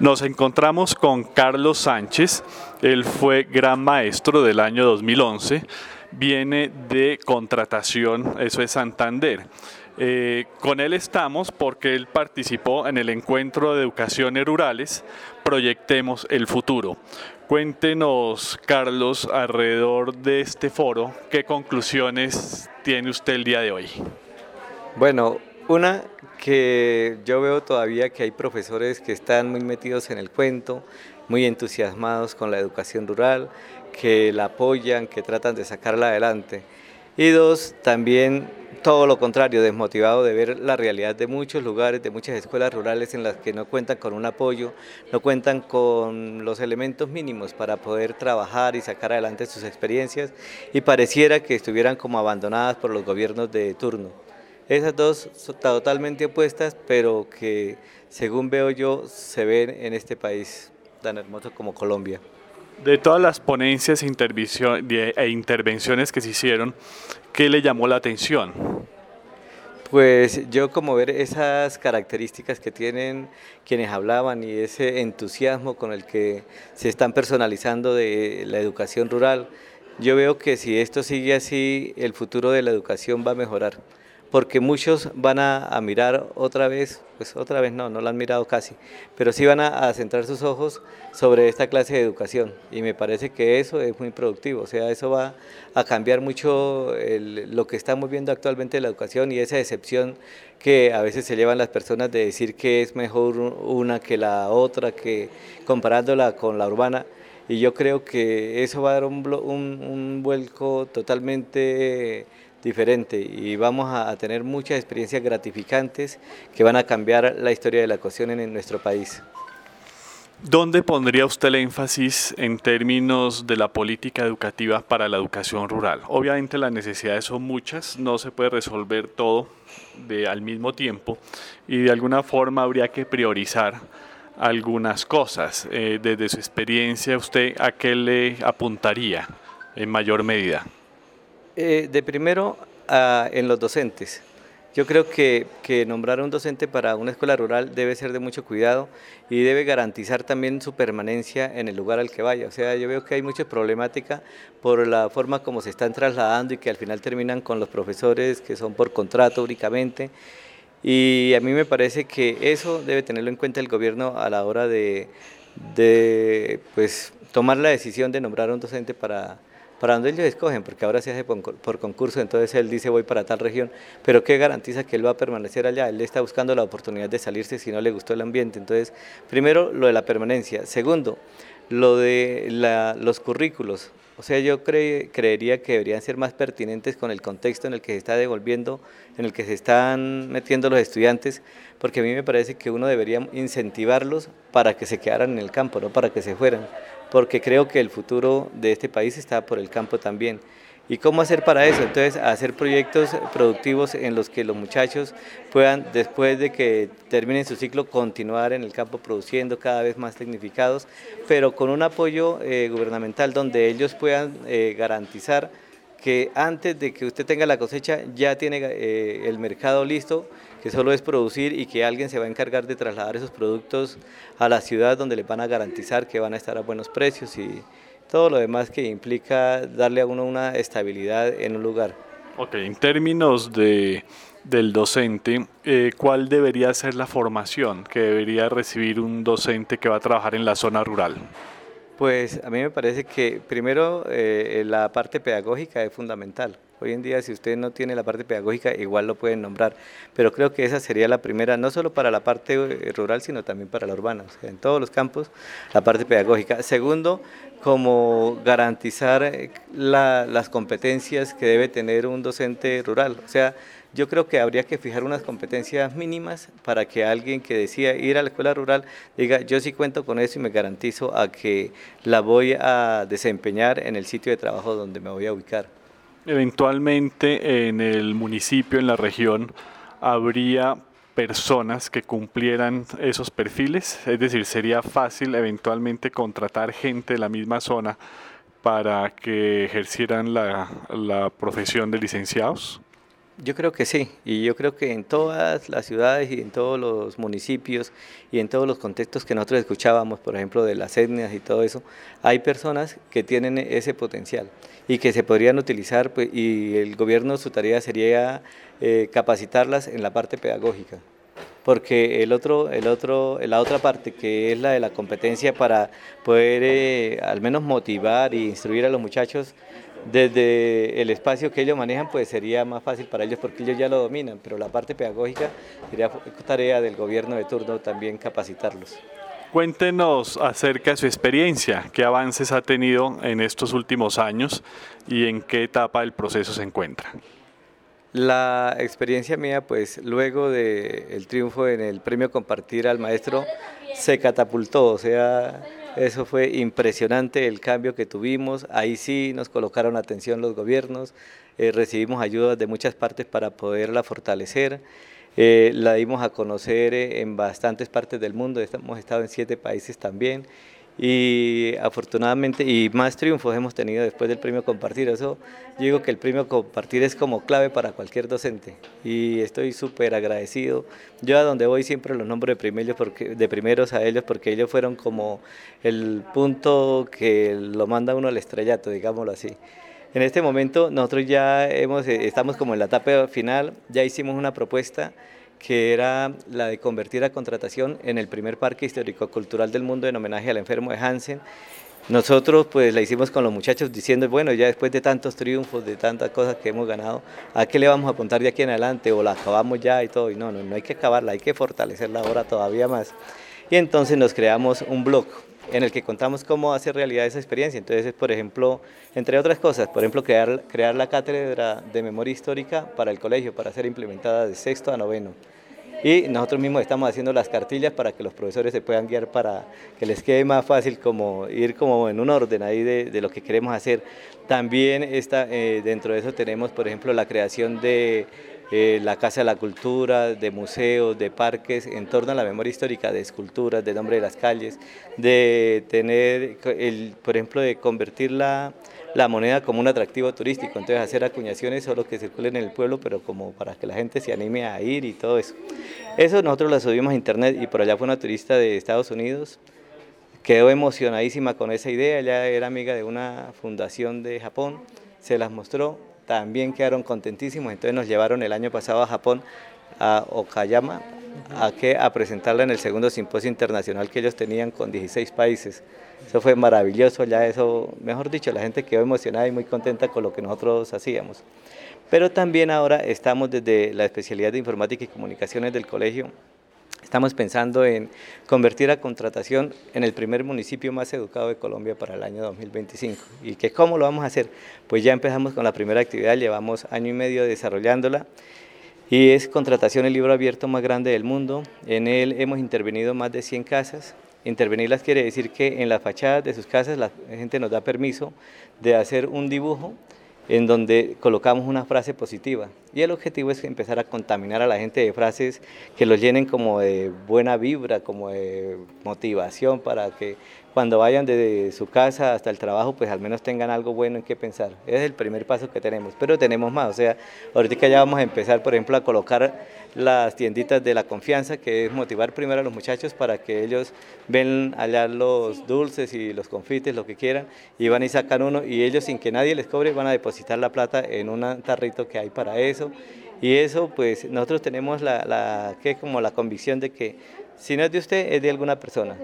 Nos encontramos con Carlos Sánchez, él fue gran maestro del año 2011, viene de contratación, eso es Santander. Eh, con él estamos porque él participó en el encuentro de educaciones rurales Proyectemos el Futuro. Cuéntenos, Carlos, alrededor de este foro, ¿qué conclusiones tiene usted el día de hoy? Bueno, una que yo veo todavía que hay profesores que están muy metidos en el cuento, muy entusiasmados con la educación rural, que la apoyan, que tratan de sacarla adelante. Y dos, también todo lo contrario, desmotivado de ver la realidad de muchos lugares, de muchas escuelas rurales en las que no cuentan con un apoyo, no cuentan con los elementos mínimos para poder trabajar y sacar adelante sus experiencias y pareciera que estuvieran como abandonadas por los gobiernos de turno. Esas dos son totalmente opuestas, pero que según veo yo se ven en este país tan hermoso como Colombia. De todas las ponencias e intervenciones que se hicieron, ¿qué le llamó la atención? Pues yo como ver esas características que tienen quienes hablaban y ese entusiasmo con el que se están personalizando de la educación rural, yo veo que si esto sigue así, el futuro de la educación va a mejorar porque muchos van a, mirar otra vez, pues otra vez no, no la han mirado casi, pero sí van a, centrar sus ojos sobre esta clase de educación y me parece que eso es muy productivo, o sea, eso va a cambiar mucho lo que estamos viendo actualmente en la educación y esa decepción que a veces se llevan las personas de decir que es mejor una que la otra, que comparándola con la urbana. Y yo creo que eso va a dar un, un, un vuelco totalmente diferente y vamos a, tener muchas experiencias gratificantes que van a cambiar la historia de la educación en, nuestro país. ¿Dónde pondría usted el énfasis en términos de la política educativa para la educación rural? Obviamente las necesidades son muchas, no se puede resolver todo de, al mismo tiempo y de alguna forma habría que priorizar algunas cosas. Eh, desde su experiencia, ¿usted a qué le apuntaría en mayor medida? Eh, de primero, en los docentes. Yo creo que, nombrar a un docente para una escuela rural debe ser de mucho cuidado y debe garantizar también su permanencia en el lugar al que vaya. O sea, yo veo que hay mucha problemática por la forma como se están trasladando y que al final terminan con los profesores que son por contrato únicamente. Y a mí me parece que eso debe tenerlo en cuenta el gobierno a la hora de, pues, tomar la decisión de nombrar a un docente para para dónde ellos escogen, porque ahora se hace por, concurso, entonces él dice voy para tal región, pero ¿qué garantiza que él va a permanecer allá? Él está buscando la oportunidad de salirse si no le gustó el ambiente. Entonces, primero, lo de la permanencia. Segundo, lo de los currículos. O sea, yo creería que deberían ser más pertinentes con el contexto en el que se está devolviendo, en el que se están metiendo los estudiantes, porque a mí me parece que uno debería incentivarlos para que se quedaran en el campo, no para que se fueran porque creo que el futuro de este país está por el campo también. ¿Y cómo hacer para eso? Entonces, hacer proyectos productivos en los que los muchachos puedan, después de que terminen su ciclo, continuar en el campo produciendo cada vez más tecnificados, pero con un apoyo eh, gubernamental donde ellos puedan eh, garantizar que antes de que usted tenga la cosecha ya tiene eh, el mercado listo, que solo es producir y que alguien se va a encargar de trasladar esos productos a la ciudad donde les van a garantizar que van a estar a buenos precios y todo lo demás que implica darle a uno una estabilidad en un lugar. Ok, en términos de, del docente, eh, ¿cuál debería ser la formación que debería recibir un docente que va a trabajar en la zona rural? Pues a mí me parece que primero eh, la parte pedagógica es fundamental. Hoy en día si usted no tiene la parte pedagógica igual lo pueden nombrar, pero creo que esa sería la primera, no solo para la parte eh, rural, sino también para la urbana, o sea, en todos los campos la parte pedagógica. Segundo, como garantizar eh, las competencias que debe tener un docente rural, o sea, yo creo que habría que fijar unas competencias mínimas para que alguien que decida ir a la escuela rural diga, yo sí cuento con eso y me garantizo a que la voy a desempeñar en el sitio de trabajo donde me voy a ubicar. Eventualmente en el municipio, en la región, habría personas que cumplieran esos perfiles, es decir, sería fácil eventualmente contratar gente de la misma zona para que ejercieran la, la profesión de licenciados. Yo creo que sí, y yo creo que en todas las ciudades y en todos los municipios y en todos los contextos que nosotros escuchábamos, por ejemplo, de las etnias y todo eso, hay personas que tienen ese potencial y que se podrían utilizar pues, y el gobierno su tarea sería eh, capacitarlas en la parte pedagógica. Porque el otro, el otro, la otra parte que es la de la competencia para poder eh, al menos motivar e instruir a los muchachos desde el espacio que ellos manejan, pues sería más fácil para ellos porque ellos ya lo dominan, pero la parte pedagógica sería tarea del gobierno de turno también capacitarlos. Cuéntenos acerca de su experiencia, qué avances ha tenido en estos últimos años y en qué etapa del proceso se encuentra. La experiencia mía, pues luego del triunfo en el premio Compartir al Maestro, se catapultó, o sea, eso fue impresionante el cambio que tuvimos. Ahí sí nos colocaron atención los gobiernos, eh, recibimos ayudas de muchas partes para poderla fortalecer. Eh, la dimos a conocer eh, en bastantes partes del mundo, hemos estado en siete países también y afortunadamente y más triunfos hemos tenido después del premio compartir. Eso digo que el premio compartir es como clave para cualquier docente y estoy súper agradecido. Yo a donde voy siempre los nombro de primeros, porque, de primeros a ellos porque ellos fueron como el punto que lo manda uno al estrellato, digámoslo así. En este momento nosotros ya hemos, estamos como en la etapa final, ya hicimos una propuesta que era la de convertir a contratación en el primer parque histórico-cultural del mundo en homenaje al enfermo de Hansen. Nosotros pues la hicimos con los muchachos diciendo, bueno, ya después de tantos triunfos, de tantas cosas que hemos ganado, ¿a qué le vamos a apuntar de aquí en adelante? ¿O la acabamos ya y todo? Y no, no, no hay que acabarla, hay que fortalecerla ahora todavía más. Y entonces nos creamos un blog en el que contamos cómo hacer realidad esa experiencia. Entonces, por ejemplo, entre otras cosas, por ejemplo, crear, crear la cátedra de memoria histórica para el colegio, para ser implementada de sexto a noveno y nosotros mismos estamos haciendo las cartillas para que los profesores se puedan guiar para que les quede más fácil como ir como en un orden ahí de, lo que queremos hacer. También está, eh, dentro de eso tenemos, por ejemplo, la creación de eh, la Casa de la Cultura, de museos, de parques en torno a la memoria histórica, de esculturas, de nombre de las calles, de tener, el, por ejemplo, de convertir la la moneda como un atractivo turístico, entonces hacer acuñaciones solo que circulen en el pueblo, pero como para que la gente se anime a ir y todo eso. Eso nosotros lo subimos a internet y por allá fue una turista de Estados Unidos, quedó emocionadísima con esa idea, ella era amiga de una fundación de Japón, se las mostró, también quedaron contentísimos, entonces nos llevaron el año pasado a Japón, a Okayama, a, que, a presentarla en el segundo simposio internacional que ellos tenían con 16 países. Eso fue maravilloso, ya eso, mejor dicho, la gente quedó emocionada y muy contenta con lo que nosotros hacíamos. Pero también ahora estamos desde la especialidad de informática y comunicaciones del colegio, estamos pensando en convertir a contratación en el primer municipio más educado de Colombia para el año 2025. ¿Y que cómo lo vamos a hacer? Pues ya empezamos con la primera actividad, llevamos año y medio desarrollándola y es contratación el libro abierto más grande del mundo. En él hemos intervenido más de 100 casas, Intervenirlas quiere decir que en las fachadas de sus casas la gente nos da permiso de hacer un dibujo en donde colocamos una frase positiva. Y el objetivo es empezar a contaminar a la gente de frases que los llenen como de buena vibra, como de motivación para que cuando vayan de su casa hasta el trabajo, pues al menos tengan algo bueno en qué pensar. Ese es el primer paso que tenemos, pero tenemos más. O sea, ahorita ya vamos a empezar, por ejemplo, a colocar las tienditas de la confianza, que es motivar primero a los muchachos para que ellos ven allá los dulces y los confites, lo que quieran, y van y sacan uno, y ellos sin que nadie les cobre van a depositar la plata en un tarrito que hay para eso. Y eso, pues nosotros tenemos la, la, que como la convicción de que si no es de usted, es de alguna persona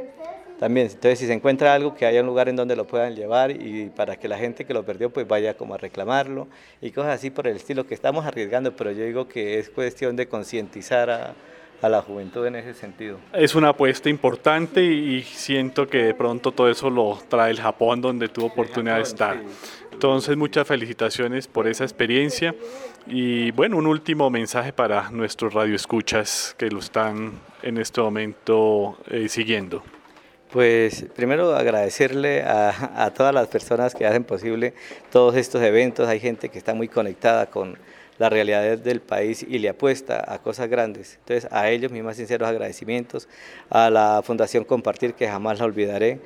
también. Entonces, si se encuentra algo, que haya un lugar en donde lo puedan llevar y para que la gente que lo perdió pues vaya como a reclamarlo y cosas así por el estilo que estamos arriesgando, pero yo digo que es cuestión de concientizar a, a la juventud en ese sentido. Es una apuesta importante y siento que de pronto todo eso lo trae el Japón donde tuvo oportunidad de estar. Entonces muchas felicitaciones por esa experiencia y bueno, un último mensaje para nuestros radioescuchas que lo están en este momento eh, siguiendo. Pues primero agradecerle a, todas las personas que hacen posible todos estos eventos. Hay gente que está muy conectada con la realidad del país y le apuesta a cosas grandes. Entonces a ellos mis más sinceros agradecimientos, a la Fundación Compartir que jamás la olvidaré,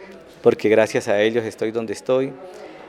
porque gracias a ellos estoy donde estoy,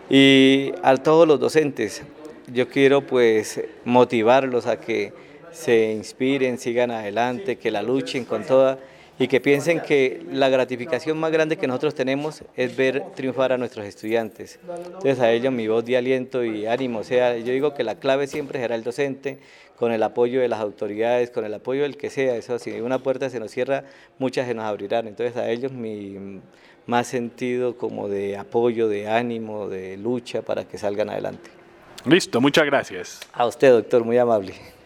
y a todos los docentes. yo quiero pues motivarlos a que se inspiren, sigan adelante, que la luchen con toda y que piensen que la gratificación más grande que nosotros tenemos es ver triunfar a nuestros estudiantes. Entonces a ellos mi voz de aliento y ánimo, o sea, yo digo que la clave siempre será el docente, con el apoyo de las autoridades, con el apoyo del que sea, eso si una puerta se nos cierra, muchas se nos abrirán, entonces a ellos mi más sentido como de apoyo, de ánimo, de lucha para que salgan adelante. Listo, muchas gracias. A usted, doctor, muy amable.